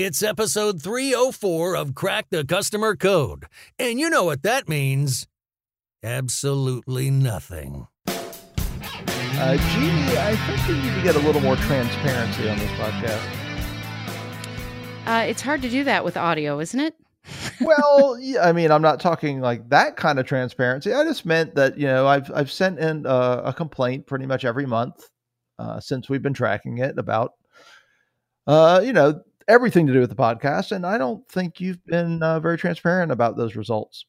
It's episode 304 of Crack the Customer Code. And you know what that means absolutely nothing. Uh, Jeannie, I think we need to get a little more transparency on this podcast. Uh, it's hard to do that with audio, isn't it? well, yeah, I mean, I'm not talking like that kind of transparency. I just meant that you know I've I've sent in a, a complaint pretty much every month uh, since we've been tracking it about uh, you know everything to do with the podcast, and I don't think you've been uh, very transparent about those results.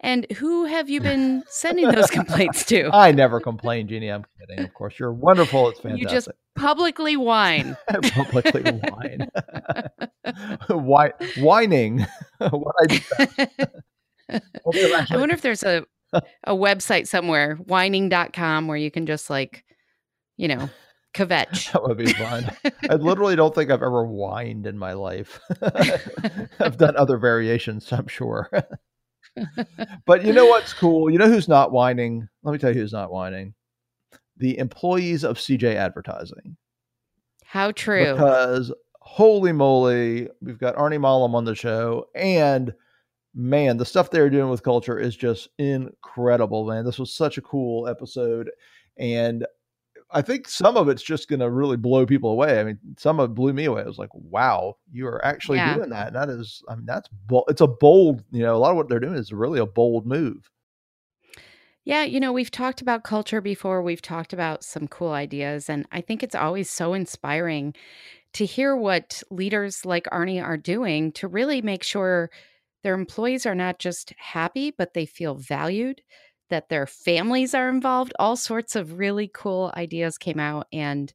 And who have you been sending those complaints to? I never complain, Jeannie. I'm kidding. Of course, you're wonderful. It's fantastic. You just publicly whine. publicly whine. Why, whining. what I, I wonder if there's a a website somewhere, whining.com, where you can just like, you know, kvetch. That would be fun. I literally don't think I've ever whined in my life. I've done other variations, I'm sure. but you know what's cool? You know who's not whining? Let me tell you who's not whining. The employees of CJ Advertising. How true. Because holy moly, we've got Arnie Malham on the show and man, the stuff they're doing with culture is just incredible, man. This was such a cool episode. And I think some of it's just going to really blow people away. I mean, some of it blew me away. I was like, wow, you are actually yeah. doing that. And that is, I mean, that's, bold. it's a bold, you know, a lot of what they're doing is really a bold move. Yeah, you know, we've talked about culture before. We've talked about some cool ideas. And I think it's always so inspiring to hear what leaders like Arnie are doing to really make sure their employees are not just happy, but they feel valued that their families are involved. All sorts of really cool ideas came out. And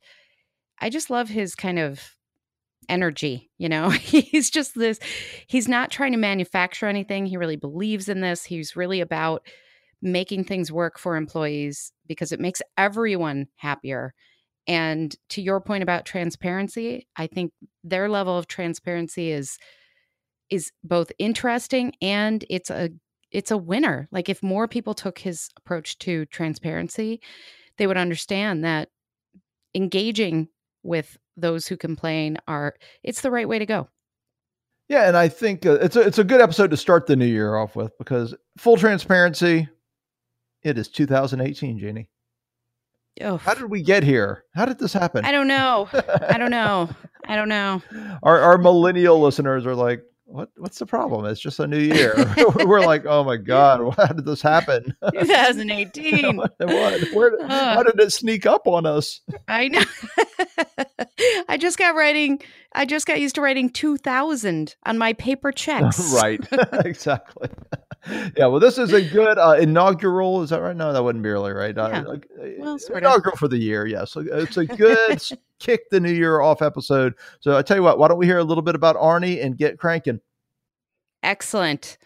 I just love his kind of energy. You know, he's just this, he's not trying to manufacture anything. He really believes in this. He's really about making things work for employees because it makes everyone happier. And to your point about transparency, I think their level of transparency is is both interesting and it's a it's a winner. Like if more people took his approach to transparency, they would understand that engaging with those who complain are it's the right way to go. Yeah, and I think uh, it's a, it's a good episode to start the new year off with because full transparency, it is 2018, Jeannie. Oh. How did we get here? How did this happen? I don't know. I don't know. I don't know. Our our millennial listeners are like, what what's the problem? It's just a new year. We're like, oh my god, how did this happen? 2018. what, Where, uh, how did it sneak up on us? I know. I just got writing. I just got used to writing 2000 on my paper checks. right. exactly. Yeah. Well, this is a good uh, inaugural. Is that right? No, that wouldn't be really right. Uh, yeah. Uh, well, inaugural of. for the year. Yes. Yeah. So it's a good kick the new year off episode. So I tell you what. Why don't we hear a little bit about Arnie and get cranking? Excellent.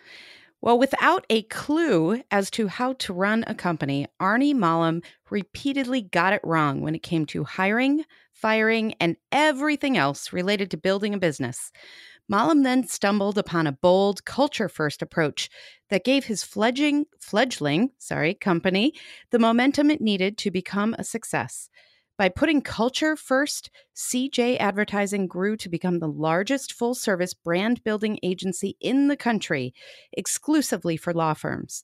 Well, without a clue as to how to run a company, Arnie Malham repeatedly got it wrong when it came to hiring, firing, and everything else related to building a business. Malham then stumbled upon a bold, culture first approach that gave his fledgling, fledgling sorry, company the momentum it needed to become a success. By putting culture first, CJ Advertising grew to become the largest full service brand building agency in the country, exclusively for law firms.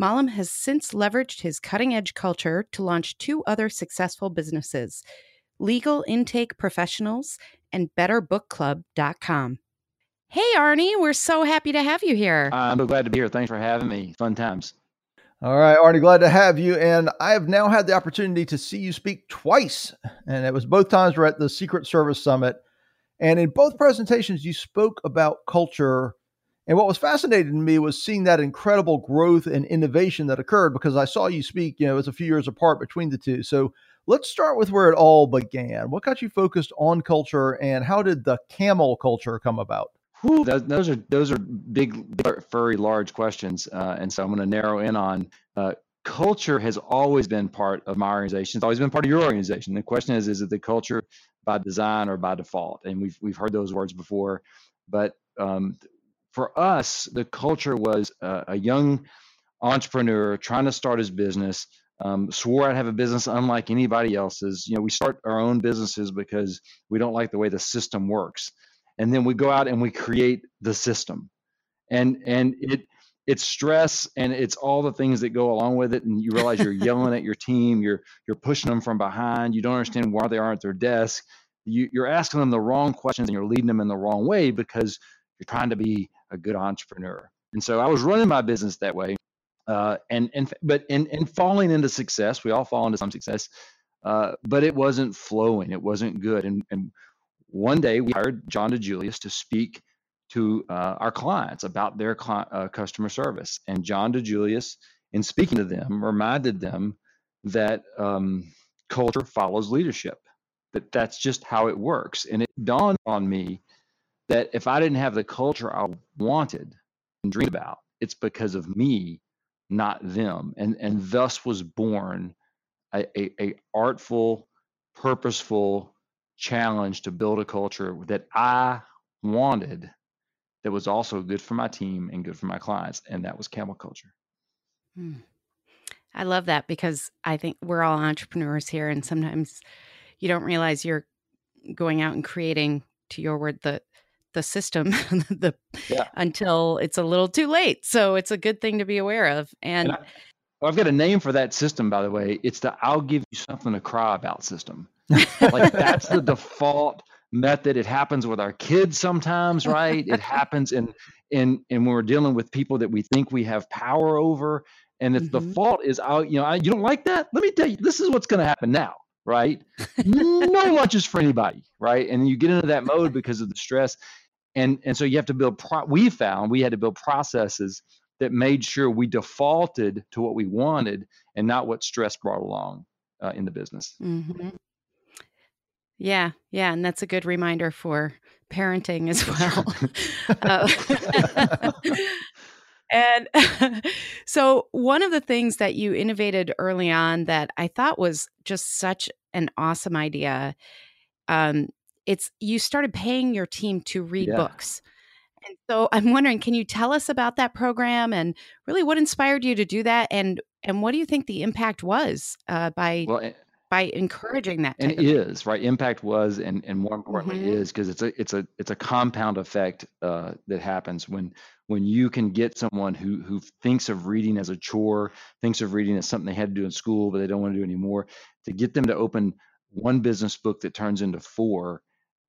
Malham has since leveraged his cutting edge culture to launch two other successful businesses Legal Intake Professionals and BetterBookClub.com. Hey, Arnie, we're so happy to have you here. I'm so glad to be here. Thanks for having me. Fun times. All right, Arnie, glad to have you. And I have now had the opportunity to see you speak twice. And it was both times we're at the Secret Service Summit. And in both presentations, you spoke about culture. And what was fascinating to me was seeing that incredible growth and innovation that occurred because I saw you speak, you know, it was a few years apart between the two. So let's start with where it all began. What got you focused on culture and how did the camel culture come about? Whew, those are those are big, big furry, large questions, uh, and so I'm going to narrow in on uh, culture. Has always been part of my organization. It's always been part of your organization. The question is, is it the culture by design or by default? And we've we've heard those words before, but um, for us, the culture was uh, a young entrepreneur trying to start his business. Um, swore I'd have a business unlike anybody else's. You know, we start our own businesses because we don't like the way the system works and then we go out and we create the system. And and it it's stress and it's all the things that go along with it and you realize you're yelling at your team you're you're pushing them from behind you don't understand why they are at their desk. You, you're asking them the wrong questions and you're leading them in the wrong way because you're trying to be a good entrepreneur. And so i was running my business that way uh, and and but and and falling into success we all fall into some success uh, but it wasn't flowing it wasn't good and and one day we hired John DiJulius to speak to uh, our clients about their cli- uh, customer service. And John DiJulius, in speaking to them, reminded them that um, culture follows leadership, that that's just how it works. And it dawned on me that if I didn't have the culture I wanted and dreamed about, it's because of me, not them. And, and thus was born a, a, a artful, purposeful, challenge to build a culture that I wanted that was also good for my team and good for my clients. And that was camel culture. Hmm. I love that because I think we're all entrepreneurs here. And sometimes you don't realize you're going out and creating, to your word, the the system the yeah. until it's a little too late. So it's a good thing to be aware of. And, and I, have got a name for that system, by the way. It's the I'll give you something to cry about system like that's the default method. It happens with our kids sometimes, right? It happens in in in when we're dealing with people that we think we have power over. And if mm-hmm. the fault is out, you know, I, you don't like that. Let me tell you, this is what's going to happen now, right? no lunches for anybody, right? And you get into that mode because of the stress, and and so you have to build. Pro- we found we had to build processes that made sure we defaulted to what we wanted and not what stress brought along uh, in the business. Mm-hmm. Yeah, yeah, and that's a good reminder for parenting as well. uh, and so, one of the things that you innovated early on that I thought was just such an awesome idea, um, it's you started paying your team to read yeah. books. And so, I'm wondering, can you tell us about that program and really what inspired you to do that, and and what do you think the impact was uh, by well, by encouraging that and it is right impact was and and more importantly mm-hmm. is because it's a it's a it's a compound effect uh, that happens when when you can get someone who who thinks of reading as a chore thinks of reading as something they had to do in school but they don't want to do anymore to get them to open one business book that turns into four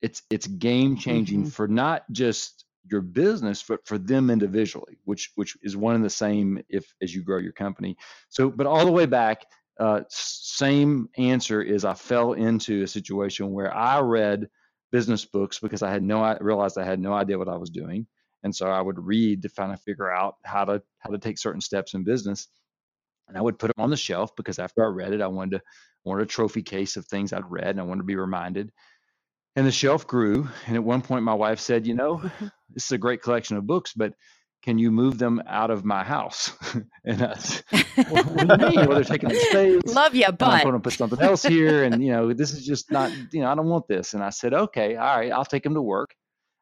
it's it's game changing mm-hmm. for not just your business but for them individually which which is one and the same if as you grow your company. So but all the way back uh, same answer is I fell into a situation where I read business books because I had no I realized I had no idea what I was doing, and so I would read to kind of figure out how to how to take certain steps in business, and I would put them on the shelf because after I read it, I wanted to wanted a trophy case of things I'd read, and I wanted to be reminded. And the shelf grew, and at one point, my wife said, "You know, this is a great collection of books, but." can you move them out of my house? and I what, what do you mean? Well, they're taking the space. Love you, but I'm going to put something else here. And, you know, this is just not, you know, I don't want this. And I said, okay, all right, I'll take them to work.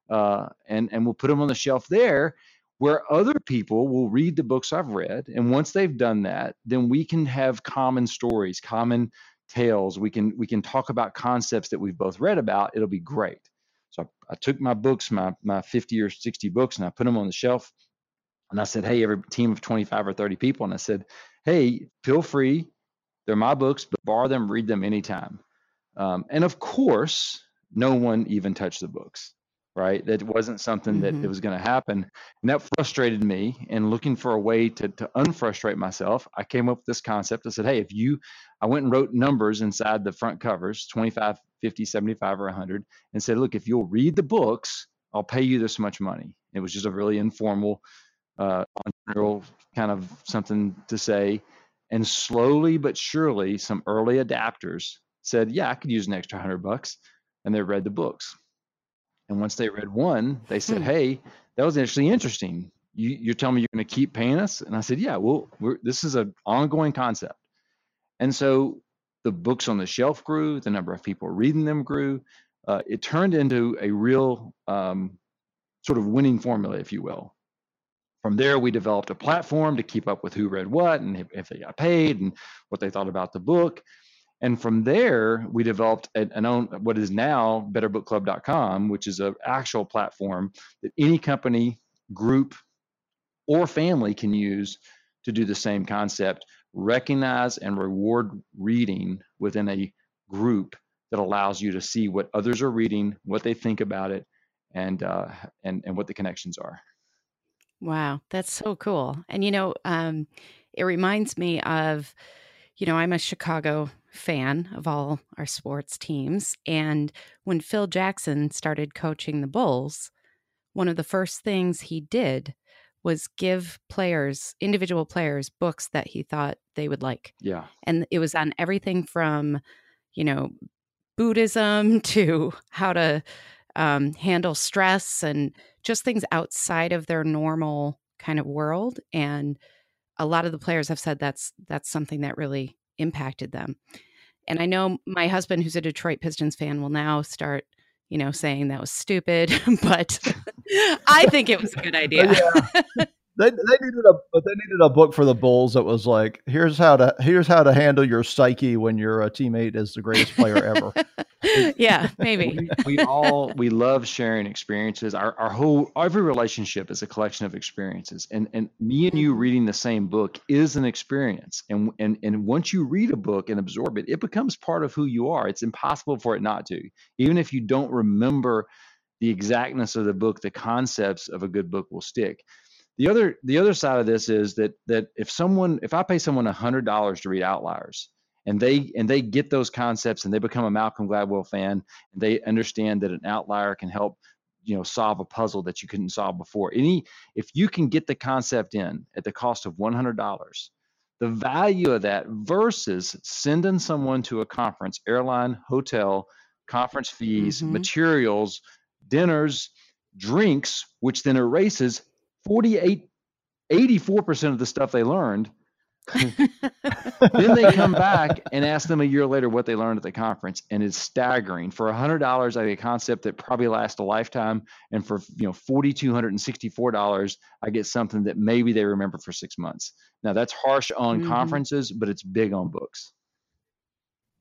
Uh, and, and we'll put them on the shelf there where other people will read the books I've read. And once they've done that, then we can have common stories, common tales. We can, we can talk about concepts that we've both read about. It'll be great. So I, I took my books, my, my 50 or 60 books, and I put them on the shelf and I said, hey, every team of 25 or 30 people. And I said, hey, feel free. They're my books, but borrow them, read them anytime. Um, and of course, no one even touched the books, right? That wasn't something mm-hmm. that it was going to happen. And that frustrated me. And looking for a way to, to unfrustrate myself, I came up with this concept. I said, hey, if you, I went and wrote numbers inside the front covers 25, 50, 75, or 100, and said, look, if you'll read the books, I'll pay you this much money. It was just a really informal uh, entrepreneurial kind of something to say. And slowly but surely, some early adapters said, "Yeah, I could use an extra hundred bucks," and they read the books. And once they read one, they said, hmm. "Hey, that was actually interesting. You, are telling me you're going to keep paying us?" And I said, "Yeah, well, this is an ongoing concept." And so the books on the shelf grew, the number of people reading them grew. Uh, it turned into a real um, sort of winning formula, if you will. From there, we developed a platform to keep up with who read what and if, if they got paid and what they thought about the book. And from there, we developed an, an own what is now BetterBookClub.com, which is an actual platform that any company, group, or family can use to do the same concept. Recognize and reward reading within a group that allows you to see what others are reading, what they think about it, and uh, and and what the connections are. Wow, that's so cool. And you know, um, it reminds me of, you know, I'm a Chicago fan of all our sports teams, and when Phil Jackson started coaching the Bulls, one of the first things he did was give players, individual players, books that he thought they would like. Yeah. And it was on everything from, you know, Buddhism to how to um, handle stress and just things outside of their normal kind of world. And a lot of the players have said that's that's something that really impacted them. And I know my husband, who's a Detroit Pistons fan, will now start, you know, saying that was stupid, but I think it was a good oh, idea. Yeah. They, they needed a but they needed a book for the Bulls that was like here's how to here's how to handle your psyche when your uh, teammate is the greatest player ever. yeah, maybe. We, we, all we love sharing experiences. Our our whole every relationship is a collection of experiences, and and me and you reading the same book is an experience. And and and once you read a book and absorb it, it becomes part of who you are. It's impossible for it not to, even if you don't remember the exactness of the book. The concepts of a good book will stick the other the other side of this is that that if someone if I pay someone hundred dollars to read Outliers and they and they get those concepts and they become a Malcolm Gladwell fan and they understand that an outlier can help you know solve a puzzle that you couldn't solve before. Any if you can get the concept in at the cost of one hundred dollars, the value of that versus sending someone to a conference, airline, hotel, conference fees, mm-hmm. materials, dinners, drinks, which then erases 48, 84% of the stuff they learned. then they come back and ask them a year later what they learned at the conference, and it's staggering. For $100, I get a concept that probably lasts a lifetime, and for you know $4,264, I get something that maybe they remember for six months. Now that's harsh on mm-hmm. conferences, but it's big on books.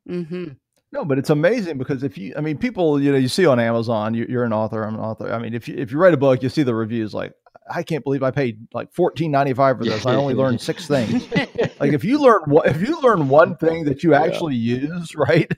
Mm-hmm. No, but it's amazing because if you, I mean, people, you know, you see on Amazon, you, are an author, I'm an author. I mean, if you if you write a book, you see the reviews like, I can't believe I paid like fourteen ninety five for this. I only learned six things. like if you learn one, if you learn one thing that you actually yeah. use, right?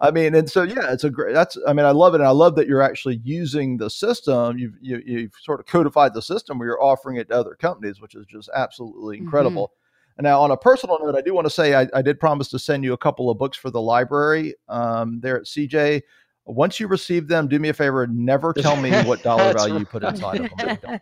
I mean, and so yeah, it's a great. That's I mean, I love it, and I love that you're actually using the system. You've you, have you have sort of codified the system where you're offering it to other companies, which is just absolutely mm-hmm. incredible. Mm-hmm. And now, on a personal note, I do want to say I, I, did promise to send you a couple of books for the library um, there at CJ. Once you receive them, do me a favor, never tell me what dollar value right. you put inside of them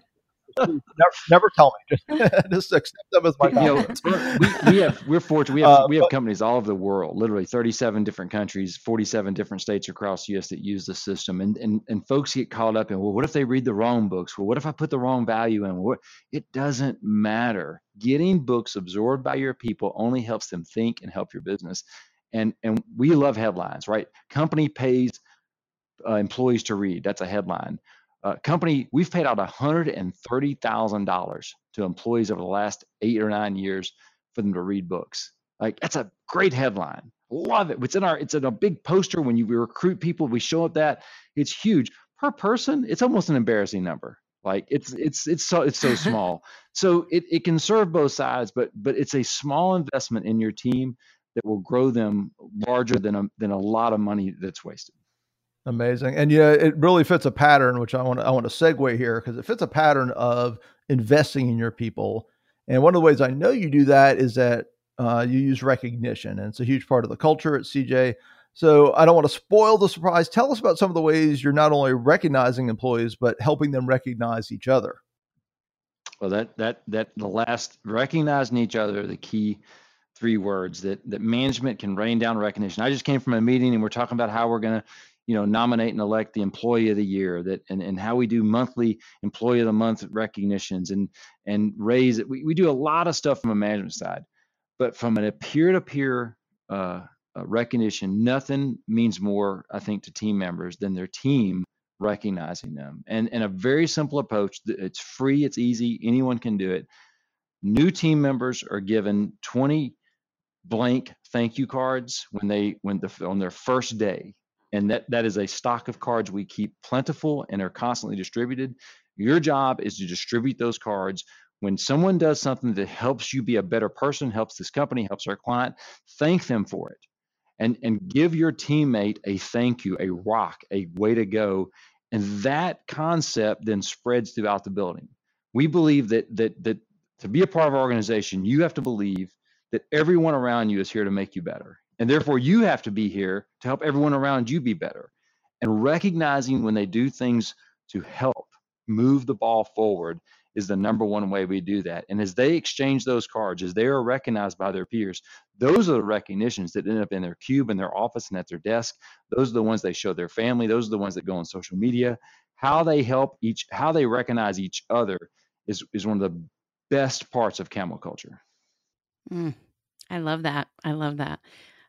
never, never tell me. Just, just accept them as my you know, we, we, have we're fortunate. We have uh, we have but, companies all over the world, literally 37 different countries, 47 different states across the U.S. that use the system. And and and folks get caught up in well, what if they read the wrong books? Well, what if I put the wrong value in? What it doesn't matter. Getting books absorbed by your people only helps them think and help your business. And and we love headlines, right? Company pays uh, employees to read. That's a headline uh, company, we've paid out $130,000 to employees over the last eight or nine years for them to read books. Like that's a great headline. Love it. It's in our, it's in a big poster when you recruit people. We show up that it's huge per person. It's almost an embarrassing number. Like it's it's it's so it's so small. So it, it can serve both sides, but but it's a small investment in your team that will grow them larger than a than a lot of money that's wasted. Amazing. And yeah, it really fits a pattern, which I want to I want to segue here because it fits a pattern of investing in your people. And one of the ways I know you do that is that uh, you use recognition, and it's a huge part of the culture at CJ. So I don't want to spoil the surprise. Tell us about some of the ways you're not only recognizing employees but helping them recognize each other. Well, that that that the last recognizing each other, the key three words that that management can rain down recognition. I just came from a meeting and we're talking about how we're going to you know nominate and elect the employee of the year that and, and how we do monthly employee of the month recognitions and and raise it. We, we do a lot of stuff from a management side but from a peer-to-peer uh, uh, recognition nothing means more i think to team members than their team recognizing them. And and a very simple approach it's free it's easy anyone can do it. New team members are given 20 blank thank you cards when they when the on their first day and that that is a stock of cards we keep plentiful and are constantly distributed. Your job is to distribute those cards. When someone does something that helps you be a better person helps this company helps our client thank them for it. And and give your teammate a thank you a rock a way to go. And that concept then spreads throughout the building. We believe that that that to be a part of our organization you have to believe that everyone around you is here to make you better and therefore, you have to be here to help everyone around you be better. And recognizing when they do things to help move the ball forward is the number one way we do that. And as they exchange those cards, as they are recognized by their peers, those are the recognitions that end up in their cube, in their office, and at their desk. Those are the ones they show their family. Those are the ones that go on social media. How they help each, how they recognize each other is, is one of the best parts of camel culture. Mm, I love that. I love that.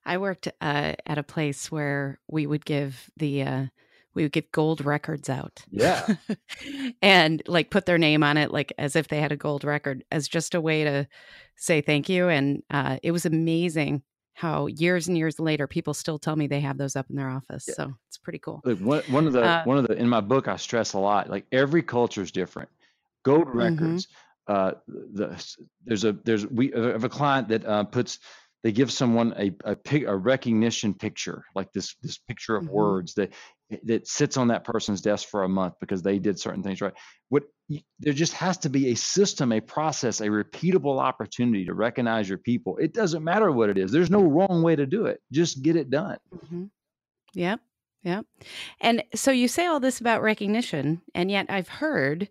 I worked uh, at a place where we would give the uh, we would give gold records out. Yeah. and like put their name on it, like as if they had a gold record, as just a way to say thank you. And uh, it was amazing how years and years later people still tell me they have those up in their office. Yeah. So it's pretty cool. Look, one, one of the uh, one of the in my book I stress a lot. Like every culture is different. Gold mm-hmm. records. Mm-hmm. Uh, the, there's a there's we have a client that uh, puts they give someone a a, pic, a recognition picture like this this picture of mm-hmm. words that that sits on that person's desk for a month because they did certain things right? What there just has to be a system a process a repeatable opportunity to recognize your people. It doesn't matter what it is. There's no wrong way to do it. Just get it done. Mm-hmm. yep yep. And so you say all this about recognition and yet i've heard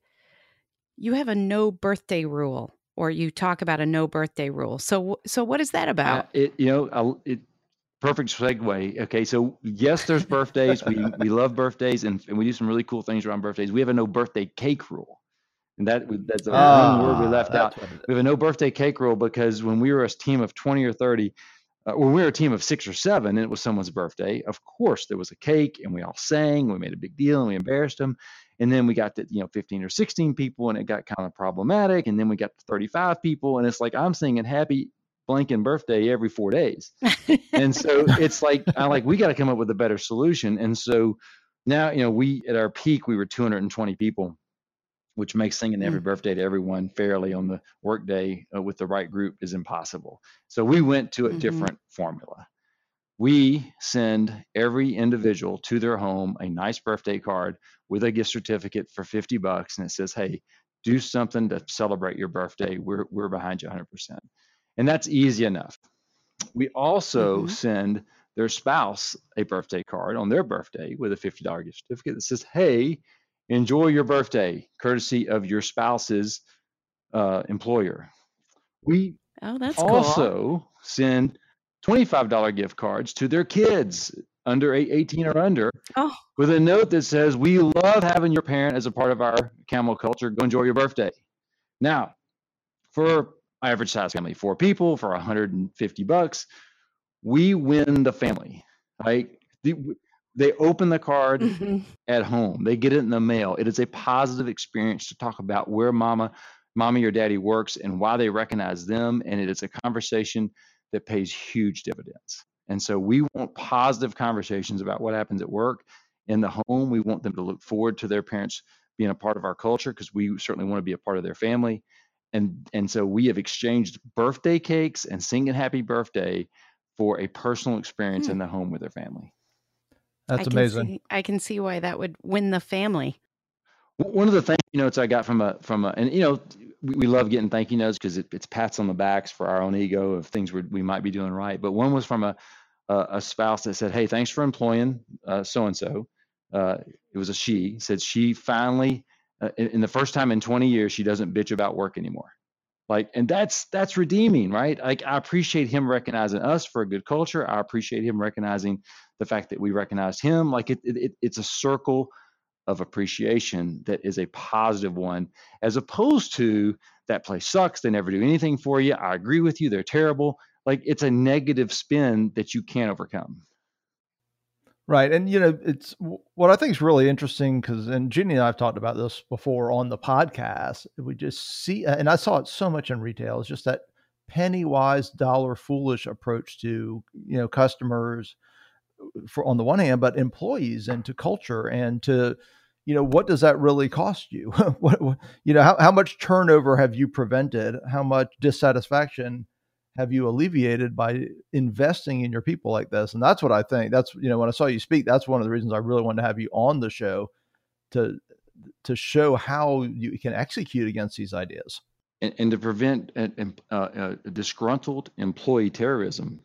you have a no birthday rule or you talk about a no birthday rule. So, so what is that about? Uh, it, you know, it, perfect segue. Okay, so yes, there's birthdays. we we love birthdays, and, and we do some really cool things around birthdays. We have a no birthday cake rule, and that that's a one word we ah, left out. We have a no birthday cake rule because when we were a team of 20 or 30. Uh, when we were a team of six or seven and it was someone's birthday, of course there was a cake and we all sang, we made a big deal and we embarrassed them. And then we got to, you know, 15 or 16 people and it got kind of problematic. And then we got to 35 people and it's like, I'm singing happy blanking birthday every four days. and so it's like, I like, we got to come up with a better solution. And so now, you know, we, at our peak, we were 220 people, which makes singing every mm. birthday to everyone fairly on the workday uh, with the right group is impossible. So we went to a mm-hmm. different formula we send every individual to their home a nice birthday card with a gift certificate for 50 bucks and it says hey do something to celebrate your birthday we're, we're behind you 100% and that's easy enough we also mm-hmm. send their spouse a birthday card on their birthday with a $50 gift certificate that says hey enjoy your birthday courtesy of your spouse's uh, employer we oh, that's also cool. send $25 gift cards to their kids under 18 or under oh. with a note that says, We love having your parent as a part of our camel culture. Go enjoy your birthday. Now, for average size family, four people for 150 bucks, we win the family. Right? They open the card mm-hmm. at home. They get it in the mail. It is a positive experience to talk about where mama, mommy or daddy works and why they recognize them. And it is a conversation that pays huge dividends. And so we want positive conversations about what happens at work in the home. We want them to look forward to their parents being a part of our culture because we certainly want to be a part of their family. And and so we have exchanged birthday cakes and singing happy birthday for a personal experience hmm. in the home with their family. That's I amazing. See, I can see why that would win the family. One of the things you notes I got from a from a and you know we, we love getting thank you notes because it, it's pats on the backs for our own ego of things we might be doing right. But one was from a a, a spouse that said, "Hey, thanks for employing so and so." It was a she said she finally, uh, in, in the first time in 20 years, she doesn't bitch about work anymore. Like, and that's that's redeeming, right? Like, I appreciate him recognizing us for a good culture. I appreciate him recognizing the fact that we recognized him. Like, it, it it's a circle of appreciation that is a positive one, as opposed to that place sucks. They never do anything for you. I agree with you. They're terrible. Like it's a negative spin that you can't overcome. Right. And, you know, it's what I think is really interesting because, and Jeannie and I have talked about this before on the podcast. We just see, and I saw it so much in retail, is just that penny wise, dollar foolish approach to you know customers for on the one hand, but employees and to culture and to you know what does that really cost you? what, what, you know how, how much turnover have you prevented? How much dissatisfaction have you alleviated by investing in your people like this? And that's what I think. That's you know when I saw you speak, that's one of the reasons I really wanted to have you on the show to to show how you can execute against these ideas and, and to prevent uh, uh, disgruntled employee terrorism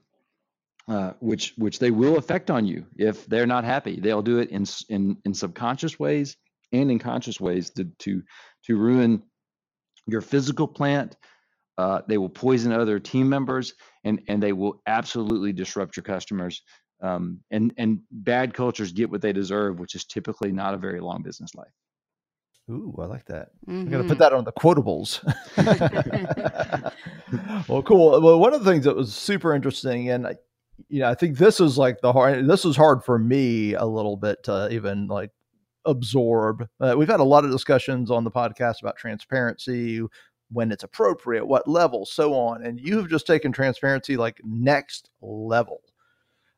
uh, which which they will affect on you if they're not happy. They'll do it in in in subconscious ways and in conscious ways to to to ruin your physical plant. Uh, they will poison other team members, and and they will absolutely disrupt your customers. Um, and and bad cultures get what they deserve, which is typically not a very long business life. Ooh, I like that. Mm-hmm. I'm going to put that on the quotables. well, cool. Well, one of the things that was super interesting, and you know, I think this is like the hard. This is hard for me a little bit to even like absorb. Uh, we've had a lot of discussions on the podcast about transparency, when it's appropriate, what level, so on. And you have just taken transparency like next level.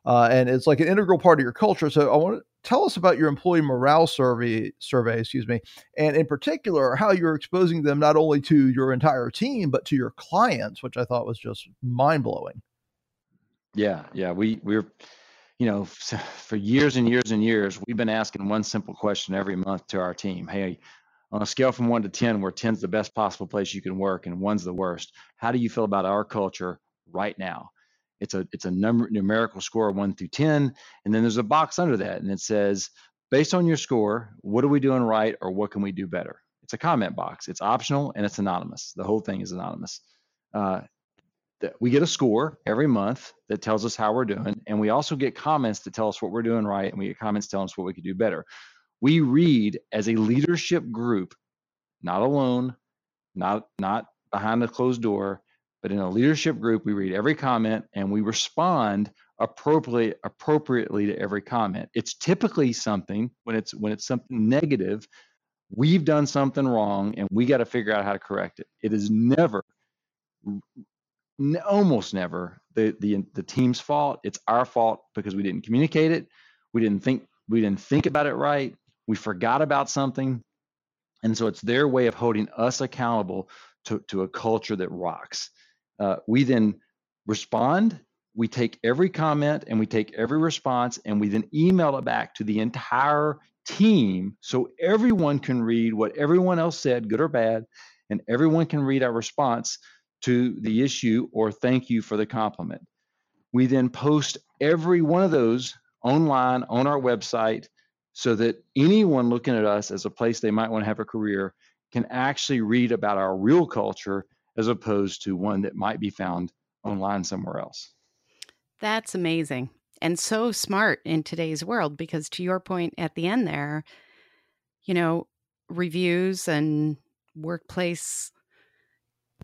Uh, and it's like an integral part of your culture. So I want to tell us about your employee morale survey survey, excuse me, and in particular how you're exposing them not only to your entire team but to your clients, which I thought was just mind blowing. Yeah, yeah. We we're you know for years and years and years we've been asking one simple question every month to our team. Hey, on a scale from one to ten, where ten's the best possible place you can work and one's the worst, how do you feel about our culture right now? It's a it's a number numerical score one through ten, and then there's a box under that, and it says based on your score, what are we doing right or what can we do better? It's a comment box. It's optional and it's anonymous. The whole thing is anonymous. Uh, we get a score every month that tells us how we're doing and we also get comments that tell us what we're doing right and we get comments telling us what we could do better. We read as a leadership group not alone not not behind a closed door but in a leadership group we read every comment and we respond appropriately appropriately to every comment. It's typically something when it's when it's something negative we've done something wrong and we got to figure out how to correct it. It is never almost never the, the the team's fault. It's our fault because we didn't communicate it. We didn't think we didn't think about it right. We forgot about something. And so it's their way of holding us accountable to, to a culture that rocks. Uh, we then respond. We take every comment and we take every response and we then email it back to the entire team so everyone can read what everyone else said, good or bad, and everyone can read our response to the issue or thank you for the compliment. We then post every one of those online on our website so that anyone looking at us as a place they might want to have a career can actually read about our real culture as opposed to one that might be found online somewhere else. That's amazing and so smart in today's world because to your point at the end there, you know, reviews and workplace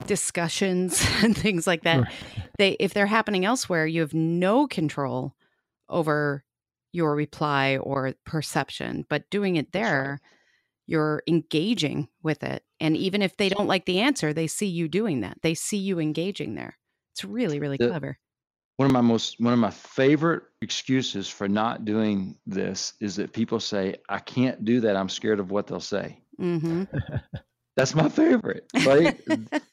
discussions and things like that. Right. They if they're happening elsewhere, you have no control over your reply or perception, but doing it there, you're engaging with it. And even if they don't like the answer, they see you doing that. They see you engaging there. It's really really the, clever. One of my most one of my favorite excuses for not doing this is that people say, "I can't do that. I'm scared of what they'll say." Mm-hmm. That's my favorite. Right?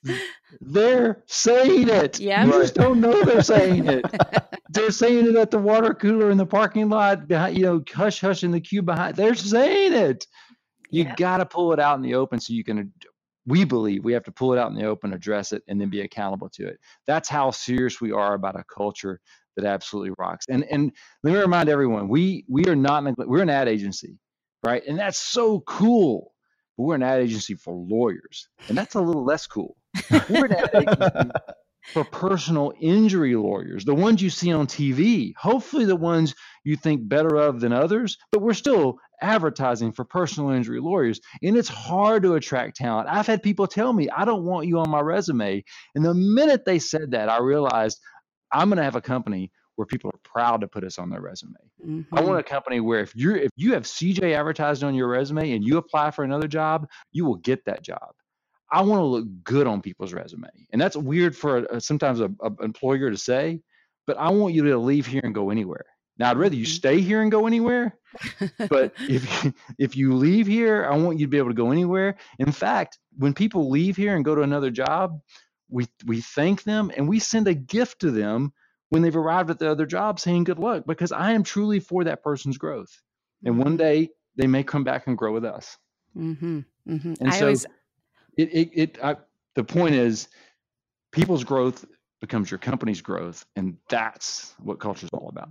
they're saying it. Yeah. You just don't know they're saying it. they're saying it at the water cooler in the parking lot, behind, you know, hush hush in the queue behind. They're saying it. You yeah. got to pull it out in the open so you can. We believe we have to pull it out in the open, address it, and then be accountable to it. That's how serious we are about a culture that absolutely rocks. And and let me remind everyone, we we are not we're an ad agency, right? And that's so cool but we're an ad agency for lawyers, and that's a little less cool. We're an ad agency for personal injury lawyers, the ones you see on TV, hopefully the ones you think better of than others, but we're still advertising for personal injury lawyers. And it's hard to attract talent. I've had people tell me, I don't want you on my resume. And the minute they said that, I realized I'm going to have a company where people are proud to put us on their resume. Mm-hmm. I want a company where if you're if you have CJ advertised on your resume and you apply for another job, you will get that job. I want to look good on people's resume. And that's weird for a, sometimes an employer to say, but I want you to leave here and go anywhere. Now, I'd rather you mm-hmm. stay here and go anywhere, but if if you leave here, I want you to be able to go anywhere. In fact, when people leave here and go to another job, we we thank them and we send a gift to them when they've arrived at the other job saying good luck because I am truly for that person's growth. And one mm-hmm. day they may come back and grow with us. Mm-hmm. Mm-hmm. And I so always... it, it, it I, the point is people's growth becomes your company's growth. And that's what culture is all about.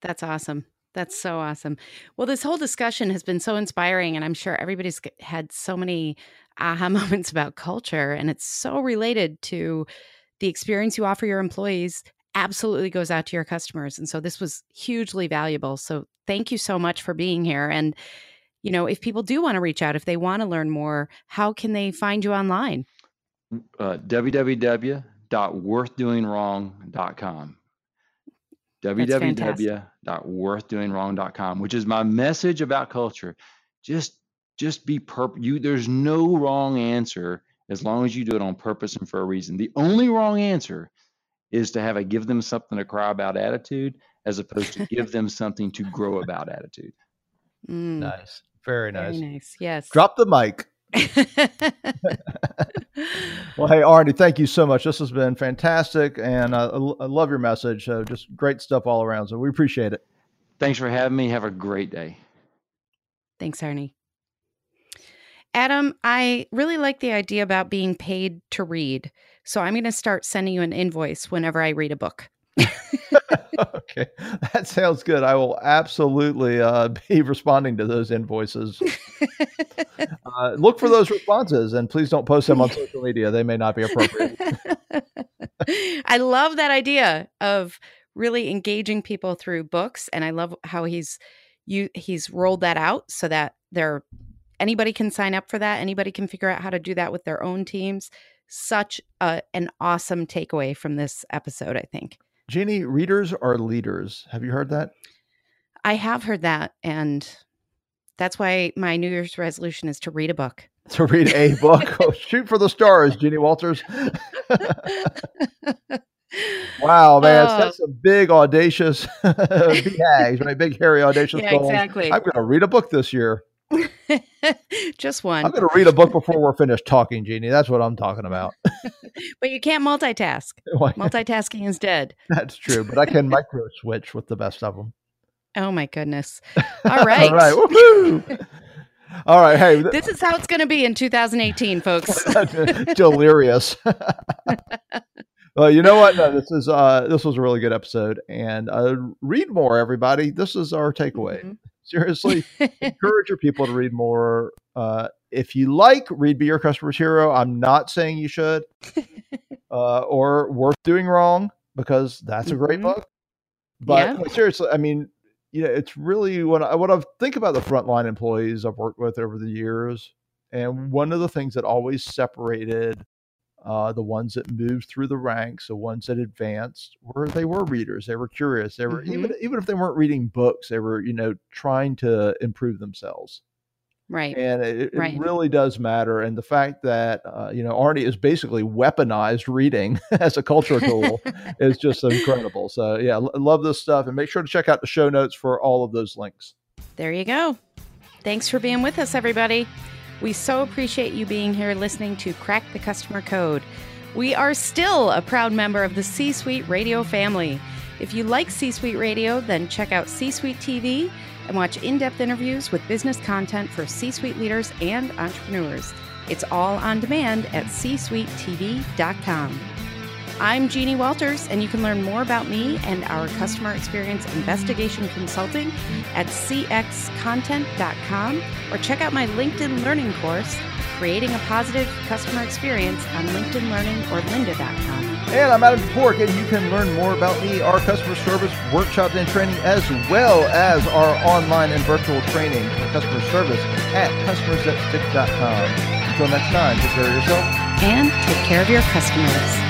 That's awesome. That's so awesome. Well, this whole discussion has been so inspiring, and I'm sure everybody's had so many aha moments about culture, and it's so related to the experience you offer your employees absolutely goes out to your customers. And so this was hugely valuable. So thank you so much for being here. And, you know, if people do want to reach out, if they want to learn more, how can they find you online? Uh, www.worthdoingwrong.com www.worthdoingwrong.com, which is my message about culture. Just just be perp you there's no wrong answer as long as you do it on purpose and for a reason. The only wrong answer is to have a give them something to cry about attitude as opposed to give them something to grow about attitude. Mm. Nice. Very nice. Very nice. Yes. Drop the mic. well, hey, Arnie, thank you so much. This has been fantastic, and uh, I love your message. Uh, just great stuff all around. So we appreciate it. Thanks for having me. Have a great day. Thanks, Arnie. Adam, I really like the idea about being paid to read. So I'm going to start sending you an invoice whenever I read a book. okay, that sounds good. I will absolutely uh, be responding to those invoices. uh, look for those responses and please don't post them on social media. They may not be appropriate. I love that idea of really engaging people through books, and I love how he's you he's rolled that out so that there anybody can sign up for that. Anybody can figure out how to do that with their own teams. Such a, an awesome takeaway from this episode, I think. Jeannie, readers are leaders. Have you heard that? I have heard that. And that's why my New Year's resolution is to read a book. To read a book. oh, shoot for the stars, Jeannie Walters. wow, man. Uh, that's a big, audacious, big hags, right? Big, hairy, audacious yeah, Exactly. I'm going to read a book this year. Just one. I'm going to read a book before we're finished talking, Jeannie. That's what I'm talking about. but you can't multitask. Multitasking is dead. That's true, but I can micro switch with the best of them. Oh my goodness! All right, all right, woohoo! All right, hey, this is how it's going to be in 2018, folks. Delirious. well, you know what? No, this is uh, this was a really good episode, and uh, read more, everybody. This is our takeaway. Mm-hmm. Seriously, encourage your people to read more. Uh, if you like, read Be Your Customer's Hero. I'm not saying you should, uh, or Worth Doing Wrong because that's a great mm-hmm. book. But yeah. seriously, I mean, you know, it's really what I what I think about the frontline employees I've worked with over the years, and one of the things that always separated uh, the ones that moved through the ranks, the ones that advanced, were they were readers. They were curious. They were mm-hmm. even even if they weren't reading books, they were you know trying to improve themselves. Right. And it, right. it really does matter. And the fact that uh, you know Arnie is basically weaponized reading as a culture tool is just incredible. So yeah, l- love this stuff, and make sure to check out the show notes for all of those links. There you go. Thanks for being with us, everybody. We so appreciate you being here listening to Crack the Customer Code. We are still a proud member of the C Suite Radio family. If you like C Suite Radio, then check out C Suite TV and watch in depth interviews with business content for C suite leaders and entrepreneurs. It's all on demand at c suite csuitetv.com. I'm Jeannie Walters, and you can learn more about me and our customer experience investigation consulting at cxcontent.com or check out my LinkedIn Learning course, Creating a Positive Customer Experience on LinkedIn Learning or lynda.com. And I'm Adam Toporek, and you can learn more about me, our customer service workshops and training, as well as our online and virtual training for customer service at customersthatstick.com. Until next time, take care of yourself and take care of your customers.